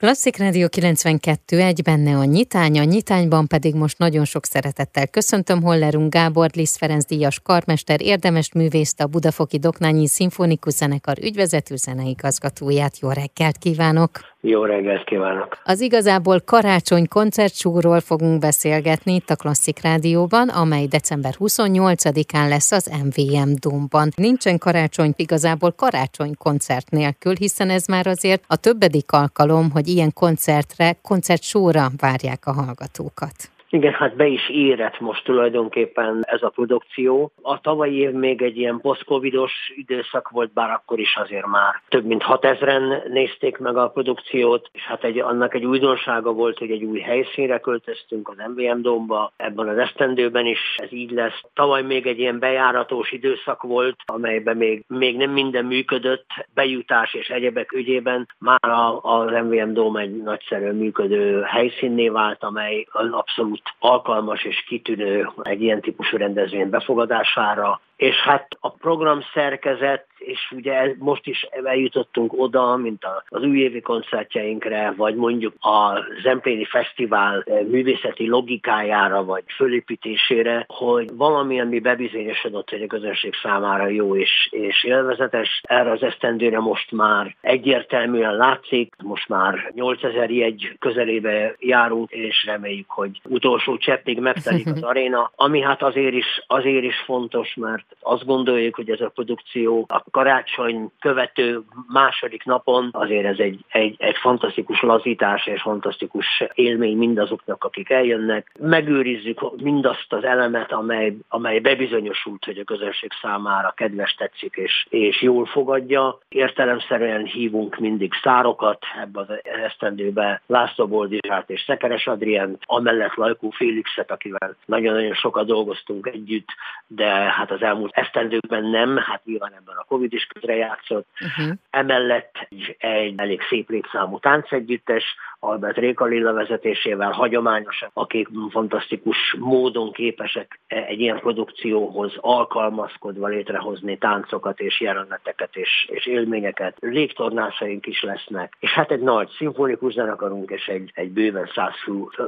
Klasszik Rádió 92 egy benne a nyitány, a nyitányban pedig most nagyon sok szeretettel köszöntöm Hollerung Gábor, Liszt Ferenc díjas karmester, érdemes művészt, a Budafoki Doknányi Szimfonikus Zenekar ügyvezető zeneigazgatóját. Jó reggelt kívánok! Jó reggelt kívánok! Az igazából karácsony koncertsúról fogunk beszélgetni itt a Klasszik Rádióban, amely december 28-án lesz az MVM Domban. Nincsen karácsony igazából karácsony koncert nélkül, hiszen ez már azért a többedik alkalom, hogy ilyen koncertre, koncertsóra várják a hallgatókat. Igen, hát be is érett most tulajdonképpen ez a produkció. A tavalyi év még egy ilyen posztcovidos időszak volt, bár akkor is azért már több mint 6000-en nézték meg a produkciót, és hát egy, annak egy újdonsága volt, hogy egy új helyszínre költöztünk az MVM Domba, ebben az esztendőben is ez így lesz. Tavaly még egy ilyen bejáratos időszak volt, amelyben még, még nem minden működött, bejutás és egyebek ügyében. Már az MVM Dom egy nagyszerű működő helyszínné vált, amely abszolút alkalmas és kitűnő egy ilyen típusú rendezvény befogadására, és hát a program szerkezet, és ugye most is eljutottunk oda, mint az újévi koncertjeinkre, vagy mondjuk a Zempléni Fesztivál művészeti logikájára, vagy fölépítésére, hogy valami, ami bebizonyosodott, hogy a közönség számára jó és, és élvezetes. Erre az esztendőre most már egyértelműen látszik, most már 8000 jegy közelébe járunk, és reméljük, hogy utolsó cseppig megtelik az aréna, ami hát azért is, azért is fontos, mert azt gondoljuk, hogy ez a produkció a karácsony követő második napon azért ez egy, egy, egy fantasztikus lazítás és fantasztikus élmény mindazoknak, akik eljönnek. Megőrizzük mindazt az elemet, amely, amely bebizonyosult, hogy a közönség számára kedves tetszik és, és jól fogadja. Értelemszerűen hívunk mindig szárokat ebbe az esztendőbe, László Boldizsát és Szekeres Adrient, amellett Lajkó Félixet, akivel nagyon-nagyon sokat dolgoztunk együtt, de hát az elmúlt esztendőkben nem, hát nyilván ebben a Covid is közrejátszott. Uh-huh. Emellett egy, egy elég szép létszámú táncegyüttes, Albert Réka Lilla vezetésével hagyományosan, akik fantasztikus módon képesek egy ilyen produkcióhoz alkalmazkodva létrehozni táncokat és jeleneteket és, és élményeket. Légtornásaink is lesznek. És hát egy nagy szimfonikus zenekarunk és egy, egy bőven száz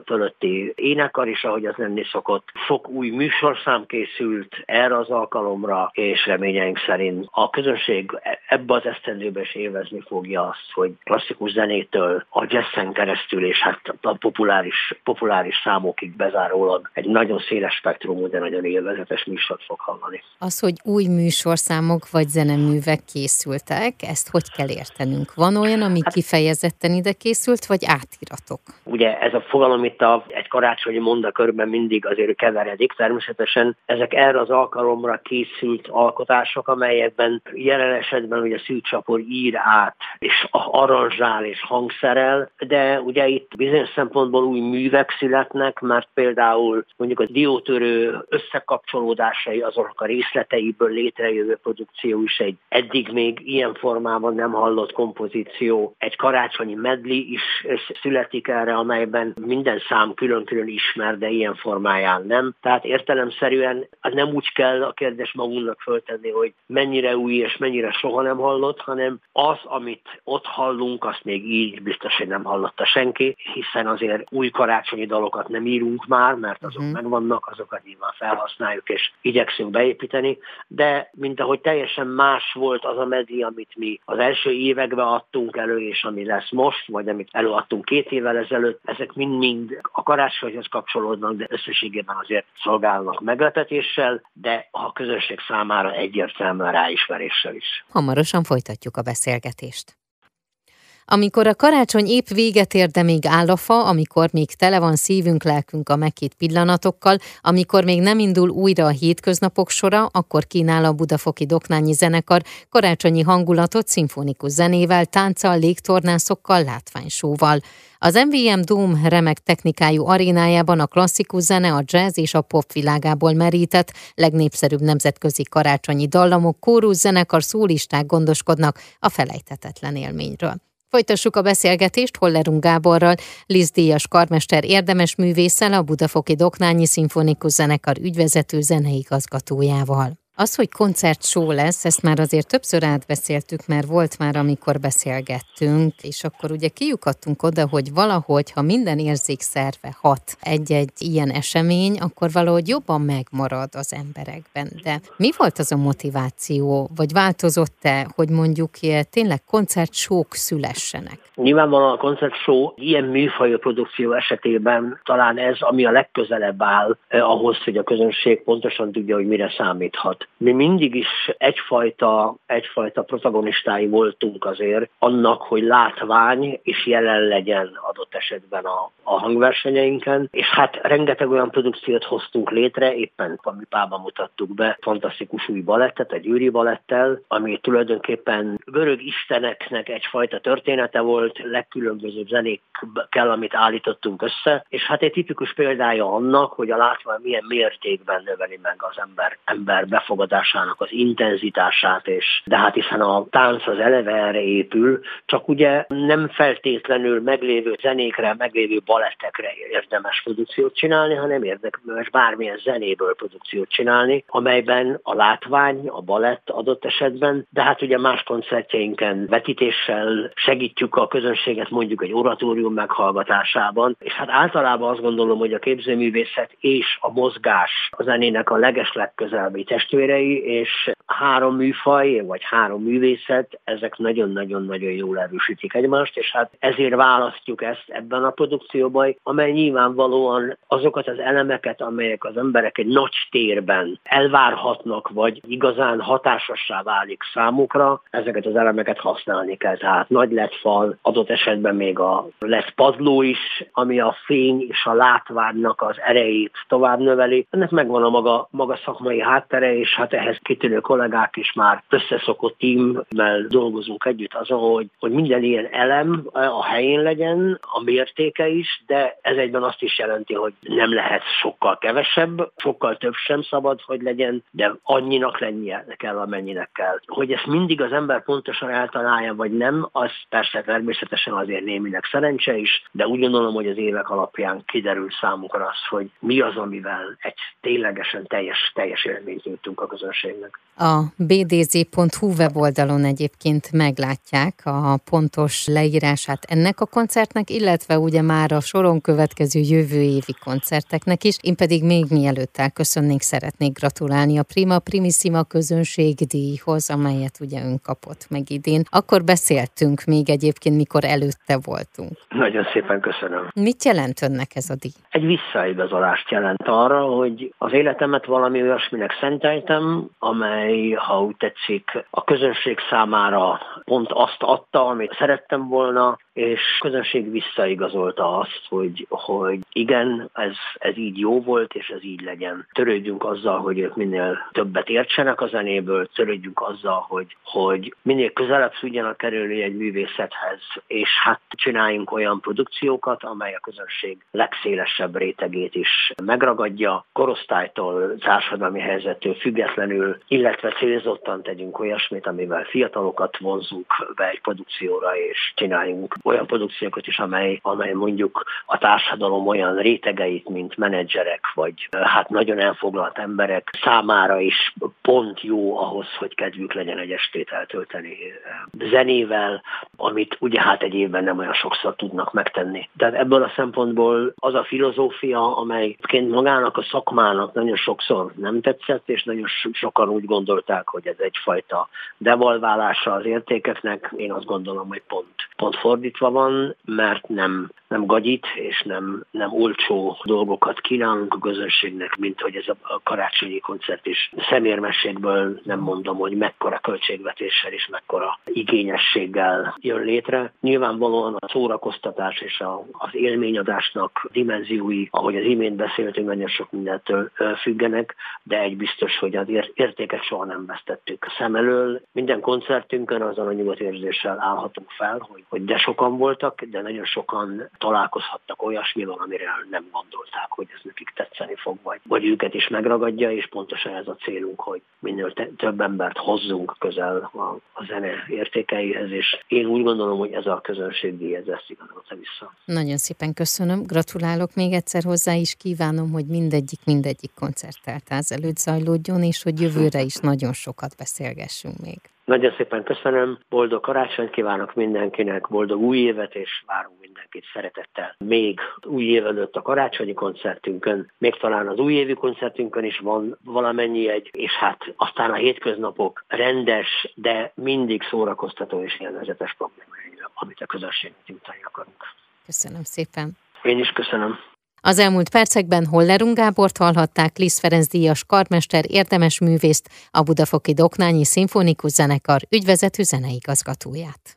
fölötti énekar is, ahogy az lenni szokott. Sok új műsorszám készült erre az alkalomra, és reményeink szerint a közönség ebbe az esztendőbe is élvezni fogja azt, hogy klasszikus zenétől a jazzen keresztül, és hát a populáris, populáris számokig bezárólag egy nagyon széles spektrumú, de nagyon élvezetes műsort fog hallani. Az, hogy új műsorszámok vagy zeneművek készültek, ezt hogy kell értenünk? Van olyan, ami hát, kifejezetten ide készült, vagy átiratok? Ugye ez a fogalom itt a, egy karácsonyi mondakörben mindig azért keveredik. Természetesen ezek erre az alkalomra készült alkotások, amelyekben jelen esetben ugye szűcsapor ír át, és aranzsál és hangszerel, de ugye itt bizonyos szempontból új művek születnek, mert például mondjuk a diótörő összekapcsolódásai azok a részleteiből létrejövő produkció is egy eddig még ilyen formában nem hallott kompozíció. Egy karácsonyi medli is születik erre, amelyben minden szám külön-külön ismer, de ilyen formáján nem. Tehát értelemszerűen nem úgy kell a kérdés magunknak föltenni, hogy mennyire új és mennyire soha nem hallott, hanem az, amit ott hallunk, azt még így biztos, hogy nem hallott hallotta senki, hiszen azért új karácsonyi dalokat nem írunk már, mert azok uh-huh. megvannak, azokat nyilván felhasználjuk és igyekszünk beépíteni, de mint ahogy teljesen más volt az a medi, amit mi az első években adtunk elő, és ami lesz most, vagy amit előadtunk két évvel ezelőtt, ezek mind-mind a karácsonyhoz kapcsolódnak, de összességében azért szolgálnak meglepetéssel, de a közösség számára egyértelműen ráismeréssel is. Hamarosan folytatjuk a beszélgetést. Amikor a karácsony épp véget ér, de még áll a fa, amikor még tele van szívünk, lelkünk a meghitt pillanatokkal, amikor még nem indul újra a hétköznapok sora, akkor kínál a Budafoki Doknányi Zenekar karácsonyi hangulatot szimfonikus zenével, tánccal, légtornászokkal, látványsóval. Az MVM Dome remek technikájú arénájában a klasszikus zene, a jazz és a pop világából merített, legnépszerűbb nemzetközi karácsonyi dallamok, kórus zenekar, szólisták gondoskodnak a felejthetetlen élményről. Folytassuk a beszélgetést Hollerung Gáborral, Liz Díjas karmester érdemes művészel, a Budafoki Doknányi Szimfonikus Zenekar ügyvezető zeneigazgatójával. Az, hogy koncertsó lesz, ezt már azért többször átbeszéltük, mert volt már, amikor beszélgettünk, és akkor ugye kiukadtunk oda, hogy valahogy, ha minden érzékszerve hat egy-egy ilyen esemény, akkor valahogy jobban megmarad az emberekben. De mi volt az a motiváció, vagy változott-e, hogy mondjuk ilyen tényleg koncertsók szülessenek? Nyilvánvalóan a koncertsó ilyen műfajú produkció esetében talán ez, ami a legközelebb áll eh, ahhoz, hogy a közönség pontosan tudja, hogy mire számíthat. Mi mindig is egyfajta, egyfajta protagonistái voltunk azért annak, hogy látvány és jelen legyen adott esetben a, a hangversenyeinken, és hát rengeteg olyan produkciót hoztunk létre, éppen a Pában mutattuk be, fantasztikus új balettet, egy Győri balettel, ami tulajdonképpen görög isteneknek egyfajta története volt, legkülönbözőbb zenékkel, amit állítottunk össze, és hát egy tipikus példája annak, hogy a látvány milyen mértékben növeli meg az ember, ember befogadásának az intenzitását, és de hát hiszen a tánc az eleve erre épül, csak ugye nem feltétlenül meglévő zenékre, meglévő balettekre érdemes produkciót csinálni, hanem érdemes bármilyen zenéből produkciót csinálni, amelyben a látvány, a balett adott esetben, de hát ugye más koncertjeinken vetítéssel segítjük a közönséget mondjuk egy oratórium meghallgatásában, és hát általában azt gondolom, hogy a képzőművészet és a mozgás a zenének a legeslegközelebbi testvérei, és három műfaj, vagy három művészet, ezek nagyon-nagyon-nagyon jól erősítik egymást, és hát ezért választjuk ezt ebben a produkcióban, amely nyilvánvalóan azokat az elemeket, amelyek az emberek egy nagy térben elvárhatnak, vagy igazán hatásossá válik számukra, ezeket az elemeket használni kell. Tehát nagy lett fal, adott esetben még a lesz padló is, ami a fény és a látványnak az erejét tovább növeli. Ennek megvan a maga, maga szakmai háttere, és hát ehhez kitűnő kollégák is már összeszokott tímmel dolgozunk együtt azon, hogy, hogy minden ilyen elem a helyén legyen, a mértéke is, de ez egyben azt is jelenti, hogy nem lehet sokkal kevesebb, sokkal több sem szabad, hogy legyen, de annyinak lennie kell, amennyinek kell. Hogy ezt mindig az ember pontosan eltalálja, vagy nem, az persze természetesen azért némileg szerencse is, de úgy gondolom, hogy az évek alapján kiderül számukra az, hogy mi az, amivel egy ténylegesen teljes, teljes élményt nyújtunk a közönségnek. A bdz.hu weboldalon egyébként meglátják a pontos leírását ennek a koncertnek, illetve ugye már a soron következő jövő évi koncerteknek is. Én pedig még mielőtt elköszönnénk, szeretnék gratulálni a Prima Primissima közönségdíjhoz, amelyet ugye ön kapott meg idén. Akkor beszéltünk még egyébként, mikor előtte voltunk. Nagyon szépen köszönöm. Mit jelent önnek ez a díj? Egy visszaigazolást jelent arra, hogy az életemet valami olyasminek szenteltem, amely, ha úgy tetszik, a közönség számára pont azt adta, amit szerettem volna, és közönség visszaigazolta azt, hogy, hogy igen, ez, ez így jó volt, és ez így legyen. Törődjünk azzal, hogy ők minél többet értsenek a zenéből, törődjünk azzal, hogy, hogy minél közelebb tudjanak kerülni egy művészethez, és hát csináljunk olyan produkciókat, amely a közönség legszélesebb rétegét is megragadja, korosztálytól, társadalmi helyzettől függetlenül, illetve célzottan tegyünk olyasmit, amivel fiatalokat vonzunk be egy produkcióra, és csináljunk olyan produkciókat is, amely, amely mondjuk a társadalom olyan rétegeit, mint menedzserek, vagy hát nagyon elfoglalt emberek számára is pont jó ahhoz, hogy kedvük legyen egy estét eltölteni zenével, amit ugye hát egy évben nem olyan sokszor tudnak megtenni. Tehát ebből a szempontból az a filozófia, amelyként magának a szakmának nagyon sokszor nem tetszett, és nagyon sokan úgy gondolták, hogy ez egyfajta devalválása az értékeknek, én azt gondolom, hogy pont, pont fordítva van, mert nem, nem gagyit és nem, nem olcsó dolgokat kínálunk a közönségnek, mint hogy ez a karácsonyi koncert is szemérmességből nem mondom, hogy mekkora költségvetéssel és mekkora igényességgel jön létre. Nyilvánvalóan a szórakoztatás és a, az élményadásnak dimenziói, ahogy az imént beszéltünk, nagyon sok mindentől függenek, de egy biztos, hogy az értéket soha nem vesztettük szem elől. Minden koncertünkön azon a nyugodt érzéssel állhatunk fel, hogy, hogy de sokan voltak, de nagyon sokan találkozhattak olyasmivel, amire nem gondolták, hogy ez nekik tetszeni fog, vagy, vagy őket is megragadja, és pontosan ez a célunk, hogy minél több embert hozzunk közel a, a zene értékeihez, és én úgy gondolom, hogy ez a közönség ez ezt igazolta vissza. Nagyon szépen köszönöm, gratulálok még egyszer hozzá is, kívánom, hogy mindegyik, mindegyik koncertteltáz előtt zajlódjon, és hogy jövőre is nagyon sokat beszélgessünk még. Nagyon szépen köszönöm, boldog karácsonyt kívánok mindenkinek, boldog új évet, és várunk mindenkit szeretettel. Még új év előtt a karácsonyi koncertünkön, még talán az újévi koncertünkön is van valamennyi egy, és hát aztán a hétköznapok rendes, de mindig szórakoztató és élvezetes problémája, amit a közösségnek jutani akarunk. Köszönöm szépen. Én is köszönöm. Az elmúlt percekben Hollerung Gábort hallhatták, Lisz Ferenc díjas karmester érdemes művészt, a Budafoki Doknányi Szimfonikus Zenekar ügyvezető zeneigazgatóját.